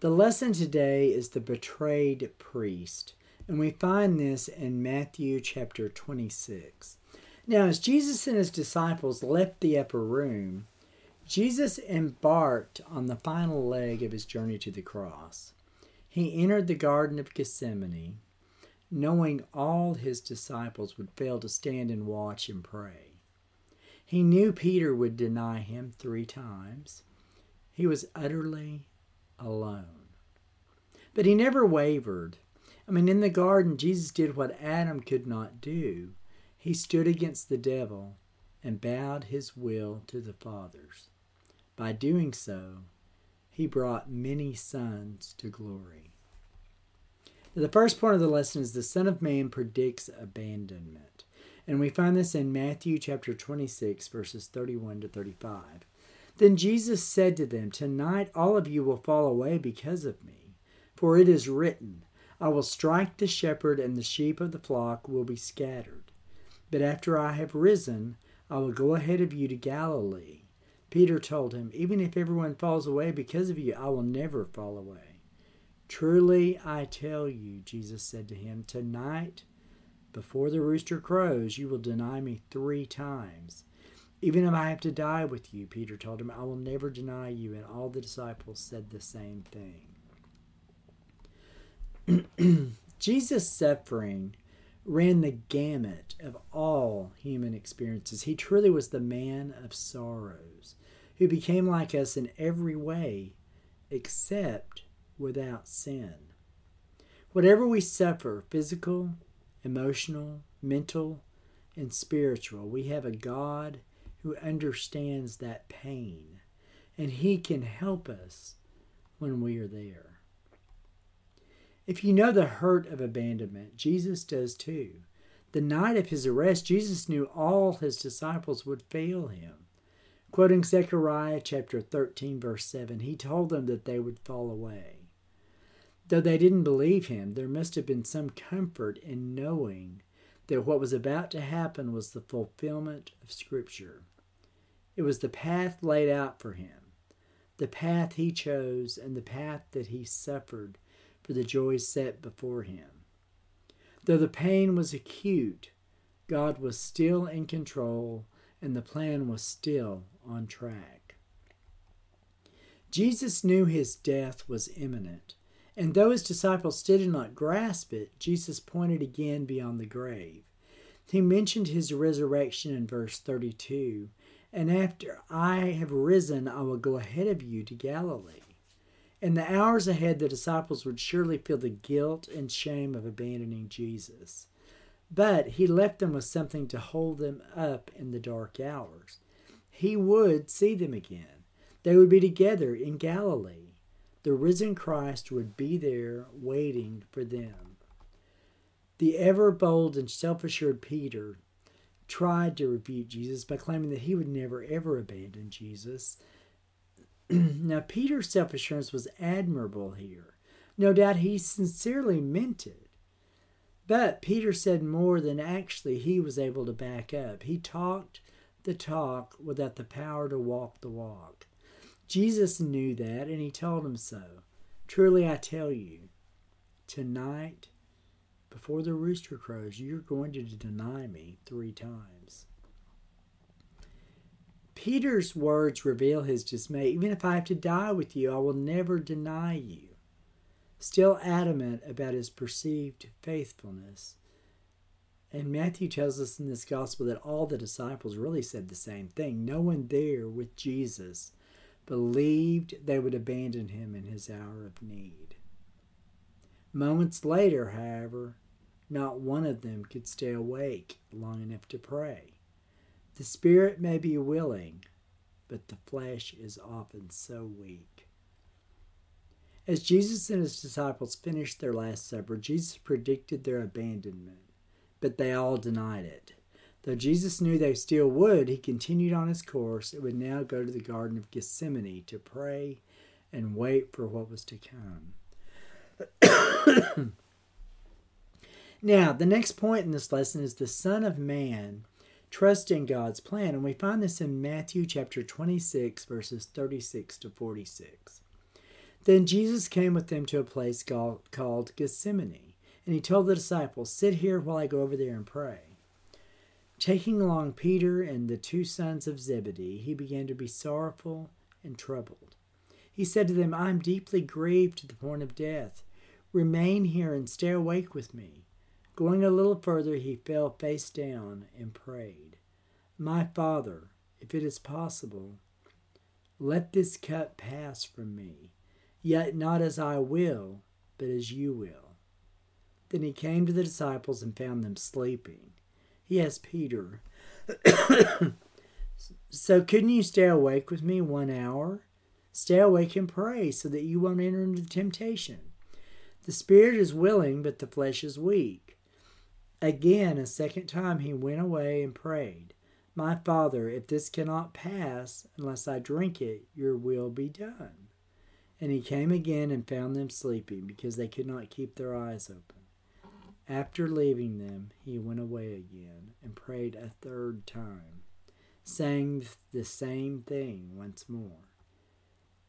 The lesson today is the betrayed priest, and we find this in Matthew chapter 26. Now, as Jesus and his disciples left the upper room, Jesus embarked on the final leg of his journey to the cross. He entered the Garden of Gethsemane, knowing all his disciples would fail to stand and watch and pray. He knew Peter would deny him three times. He was utterly alone. But he never wavered. I mean, in the garden, Jesus did what Adam could not do. He stood against the devil and bowed his will to the Father's. By doing so, he brought many sons to glory. The first part of the lesson is the Son of Man predicts abandonment. And we find this in Matthew chapter 26, verses 31 to 35. Then Jesus said to them, Tonight all of you will fall away because of me. For it is written, I will strike the shepherd, and the sheep of the flock will be scattered. But after I have risen, I will go ahead of you to Galilee. Peter told him, Even if everyone falls away because of you, I will never fall away. Truly I tell you, Jesus said to him, Tonight, before the rooster crows, you will deny me three times. Even if I have to die with you, Peter told him, I will never deny you. And all the disciples said the same thing. Jesus' suffering ran the gamut of all human experiences. He truly was the man of sorrows, who became like us in every way except without sin. Whatever we suffer, physical, emotional, mental, and spiritual, we have a God who understands that pain, and He can help us when we are there. If you know the hurt of abandonment, Jesus does too. The night of his arrest, Jesus knew all his disciples would fail him. Quoting Zechariah chapter 13, verse 7, he told them that they would fall away. Though they didn't believe him, there must have been some comfort in knowing that what was about to happen was the fulfillment of Scripture. It was the path laid out for him, the path he chose, and the path that he suffered for the joys set before him. Though the pain was acute, God was still in control and the plan was still on track. Jesus knew his death was imminent, and though his disciples still did not grasp it, Jesus pointed again beyond the grave. He mentioned his resurrection in verse 32 and after I have risen, I will go ahead of you to Galilee. In the hours ahead, the disciples would surely feel the guilt and shame of abandoning Jesus. But he left them with something to hold them up in the dark hours. He would see them again. They would be together in Galilee. The risen Christ would be there waiting for them. The ever bold and self assured Peter tried to refute Jesus by claiming that he would never ever abandon Jesus now, Peter's self assurance was admirable here. No doubt he sincerely meant it. But Peter said more than actually he was able to back up. He talked the talk without the power to walk the walk. Jesus knew that, and he told him so. Truly, I tell you, tonight, before the rooster crows, you're going to deny me three times. Peter's words reveal his dismay. Even if I have to die with you, I will never deny you. Still adamant about his perceived faithfulness. And Matthew tells us in this gospel that all the disciples really said the same thing. No one there with Jesus believed they would abandon him in his hour of need. Moments later, however, not one of them could stay awake long enough to pray. The spirit may be willing, but the flesh is often so weak. As Jesus and his disciples finished their Last Supper, Jesus predicted their abandonment, but they all denied it. Though Jesus knew they still would, he continued on his course and would now go to the Garden of Gethsemane to pray and wait for what was to come. Now, the next point in this lesson is the Son of Man trusting God's plan. And we find this in Matthew chapter 26, verses 36 to 46. Then Jesus came with them to a place called, called Gethsemane, and he told the disciples, Sit here while I go over there and pray. Taking along Peter and the two sons of Zebedee, he began to be sorrowful and troubled. He said to them, I am deeply grieved to the point of death. Remain here and stay awake with me. Going a little further, he fell face down and prayed, My Father, if it is possible, let this cup pass from me, yet not as I will, but as you will. Then he came to the disciples and found them sleeping. He asked Peter, So couldn't you stay awake with me one hour? Stay awake and pray so that you won't enter into temptation. The spirit is willing, but the flesh is weak. Again, a second time, he went away and prayed, My Father, if this cannot pass unless I drink it, your will be done. And he came again and found them sleeping because they could not keep their eyes open. After leaving them, he went away again and prayed a third time, saying the same thing once more.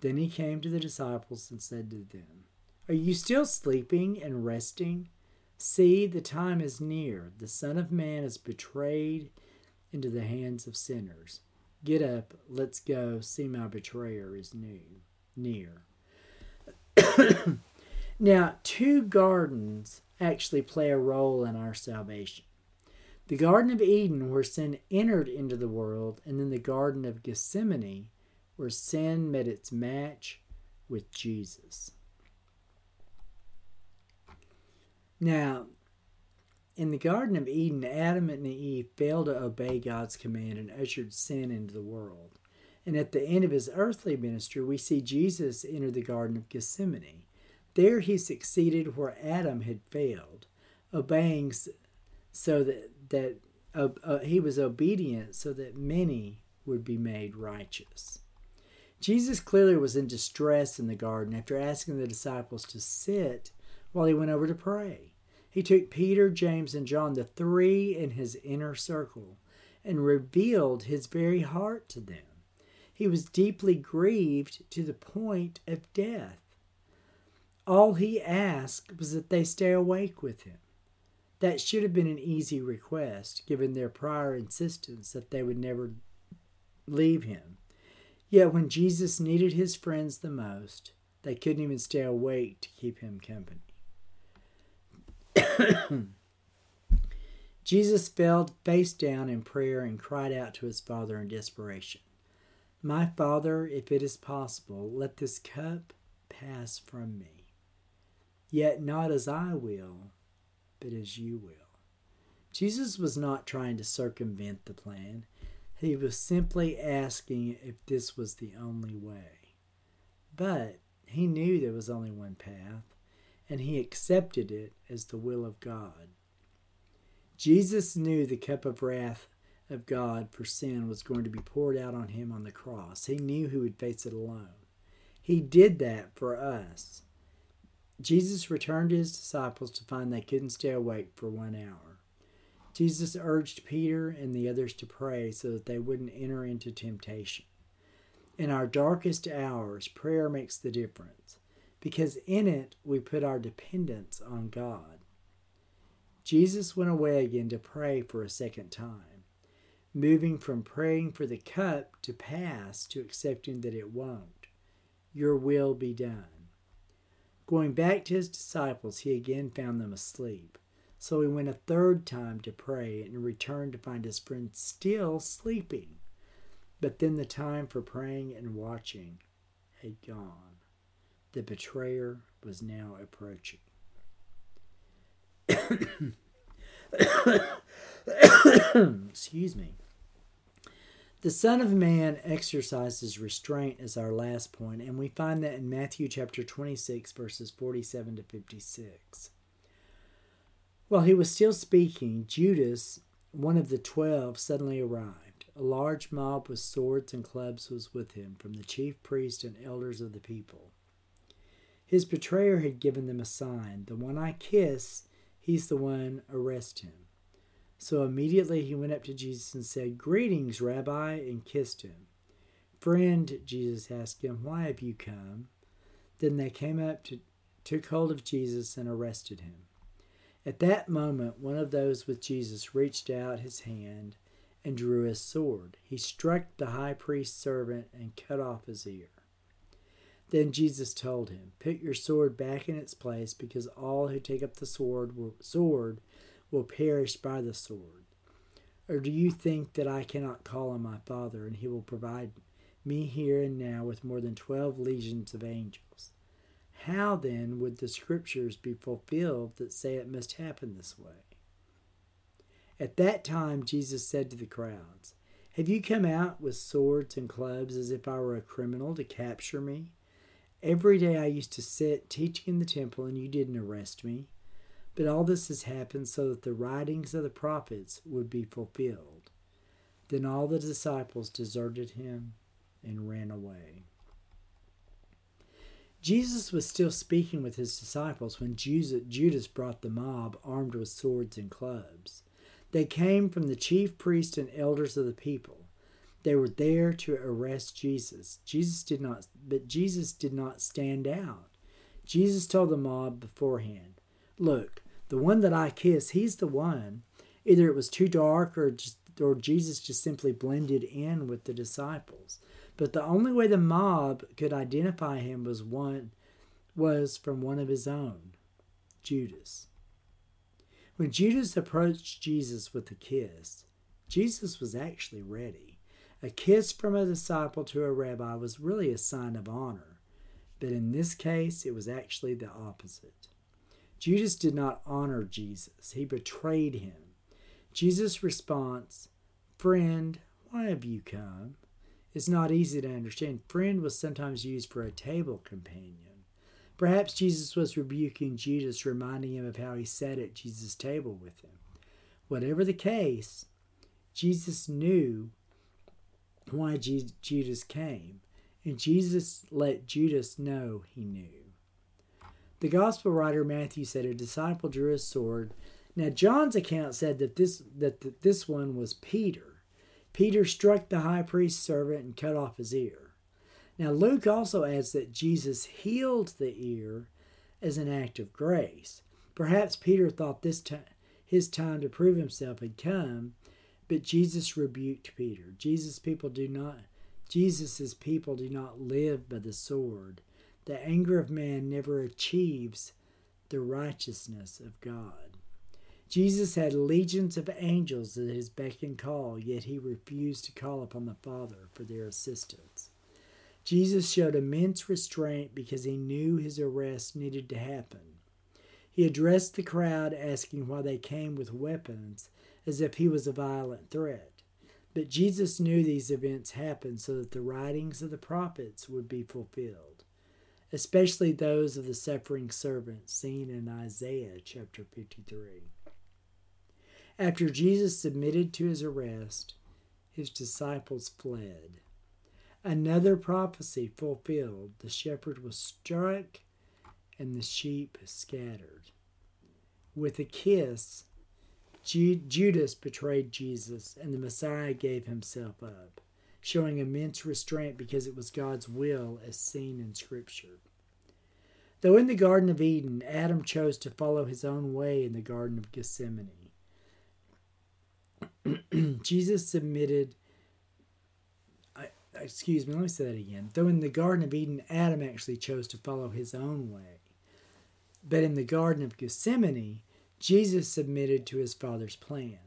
Then he came to the disciples and said to them, are you still sleeping and resting? See, the time is near. The Son of Man is betrayed into the hands of sinners. Get up, let's go. See, my betrayer is new, near. now, two gardens actually play a role in our salvation the Garden of Eden, where sin entered into the world, and then the Garden of Gethsemane, where sin met its match with Jesus. Now, in the Garden of Eden, Adam and Eve failed to obey God's command and ushered sin into the world. And at the end of his earthly ministry, we see Jesus enter the Garden of Gethsemane. There he succeeded where Adam had failed, obeying so that, that uh, uh, he was obedient so that many would be made righteous. Jesus clearly was in distress in the garden after asking the disciples to sit while he went over to pray. He took Peter, James, and John, the three in his inner circle, and revealed his very heart to them. He was deeply grieved to the point of death. All he asked was that they stay awake with him. That should have been an easy request, given their prior insistence that they would never leave him. Yet when Jesus needed his friends the most, they couldn't even stay awake to keep him company. Jesus fell face down in prayer and cried out to his Father in desperation My Father, if it is possible, let this cup pass from me. Yet not as I will, but as you will. Jesus was not trying to circumvent the plan. He was simply asking if this was the only way. But he knew there was only one path and he accepted it as the will of God. Jesus knew the cup of wrath of God for sin was going to be poured out on him on the cross. He knew he would face it alone. He did that for us. Jesus returned to his disciples to find they couldn't stay awake for one hour. Jesus urged Peter and the others to pray so that they wouldn't enter into temptation. In our darkest hours, prayer makes the difference because in it we put our dependence on God. Jesus went away again to pray for a second time, moving from praying for the cup to pass to accepting that it won't. Your will be done. Going back to his disciples, he again found them asleep. So he went a third time to pray and returned to find his friend still sleeping. But then the time for praying and watching had gone. The betrayer was now approaching. Excuse me. The Son of Man exercises restraint as our last point, and we find that in Matthew chapter 26, verses 47 to 56. While he was still speaking, Judas, one of the twelve, suddenly arrived. A large mob with swords and clubs was with him, from the chief priests and elders of the people. His betrayer had given them a sign The one I kiss, he's the one, arrest him. So immediately he went up to Jesus and said, Greetings, Rabbi, and kissed him. Friend, Jesus asked him, Why have you come? Then they came up to took hold of Jesus and arrested him. At that moment, one of those with Jesus reached out his hand and drew his sword. He struck the high priest's servant and cut off his ear. Then Jesus told him, Put your sword back in its place, because all who take up the sword will, sword will perish by the sword. Or do you think that I cannot call on my Father, and he will provide me here and now with more than twelve legions of angels? How then would the scriptures be fulfilled that say it must happen this way? At that time, Jesus said to the crowds, Have you come out with swords and clubs as if I were a criminal to capture me? Every day I used to sit teaching in the temple, and you didn't arrest me. But all this has happened so that the writings of the prophets would be fulfilled. Then all the disciples deserted him and ran away. Jesus was still speaking with his disciples when Judas brought the mob armed with swords and clubs. They came from the chief priests and elders of the people. They were there to arrest Jesus. Jesus did not but Jesus did not stand out. Jesus told the mob beforehand, "Look, the one that I kiss, he's the one." Either it was too dark or just, or Jesus just simply blended in with the disciples. But the only way the mob could identify him was one was from one of his own, Judas. When Judas approached Jesus with a kiss, Jesus was actually ready. A kiss from a disciple to a rabbi was really a sign of honor, but in this case it was actually the opposite. Judas did not honor Jesus, he betrayed him. Jesus' response, Friend, why have you come? Is not easy to understand. Friend was sometimes used for a table companion. Perhaps Jesus was rebuking Judas, reminding him of how he sat at Jesus' table with him. Whatever the case, Jesus knew why Judas came, and Jesus let Judas know he knew. The gospel writer Matthew said a disciple drew a sword. Now John's account said that this that this one was Peter. Peter struck the high priest's servant and cut off his ear. Now, Luke also adds that Jesus healed the ear as an act of grace. Perhaps Peter thought this his time to prove himself had come, but Jesus rebuked Peter. Jesus people do not Jesus's people do not live by the sword. The anger of man never achieves the righteousness of God. Jesus had legions of angels at his beck and call, yet he refused to call upon the Father for their assistance. Jesus showed immense restraint because he knew his arrest needed to happen. He addressed the crowd, asking why they came with weapons, as if he was a violent threat. But Jesus knew these events happened so that the writings of the prophets would be fulfilled, especially those of the suffering servant seen in Isaiah chapter 53. After Jesus submitted to his arrest, his disciples fled. Another prophecy fulfilled the shepherd was struck and the sheep scattered. With a kiss, Judas betrayed Jesus, and the Messiah gave himself up, showing immense restraint because it was God's will as seen in Scripture. Though in the Garden of Eden, Adam chose to follow his own way in the Garden of Gethsemane. Jesus submitted. excuse me, let me say that again. Though in the Garden of Eden, Adam actually chose to follow his own way. But in the Garden of Gethsemane, Jesus submitted to his Father's plan.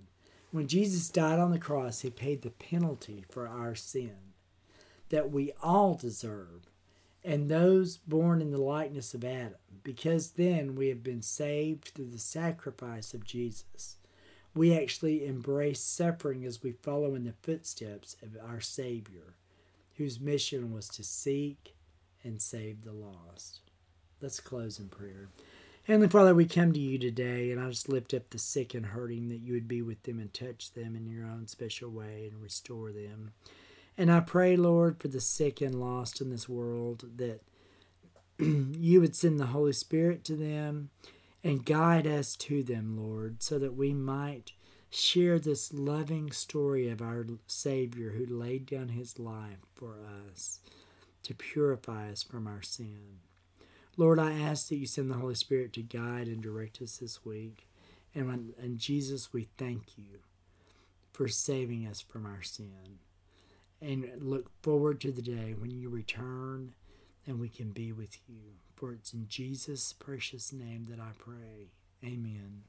When Jesus died on the cross, he paid the penalty for our sin that we all deserve, and those born in the likeness of Adam, because then we have been saved through the sacrifice of Jesus we actually embrace suffering as we follow in the footsteps of our Savior, whose mission was to seek and save the lost. Let's close in prayer. Heavenly Father, we come to you today, and I just lift up the sick and hurting that you would be with them and touch them in your own special way and restore them. And I pray, Lord, for the sick and lost in this world that you would send the Holy Spirit to them and guide us to them, Lord, so that we might share this loving story of our Savior who laid down his life for us to purify us from our sin. Lord, I ask that you send the Holy Spirit to guide and direct us this week. And, and Jesus, we thank you for saving us from our sin. And look forward to the day when you return and we can be with you. It's in Jesus' precious name that I pray. Amen.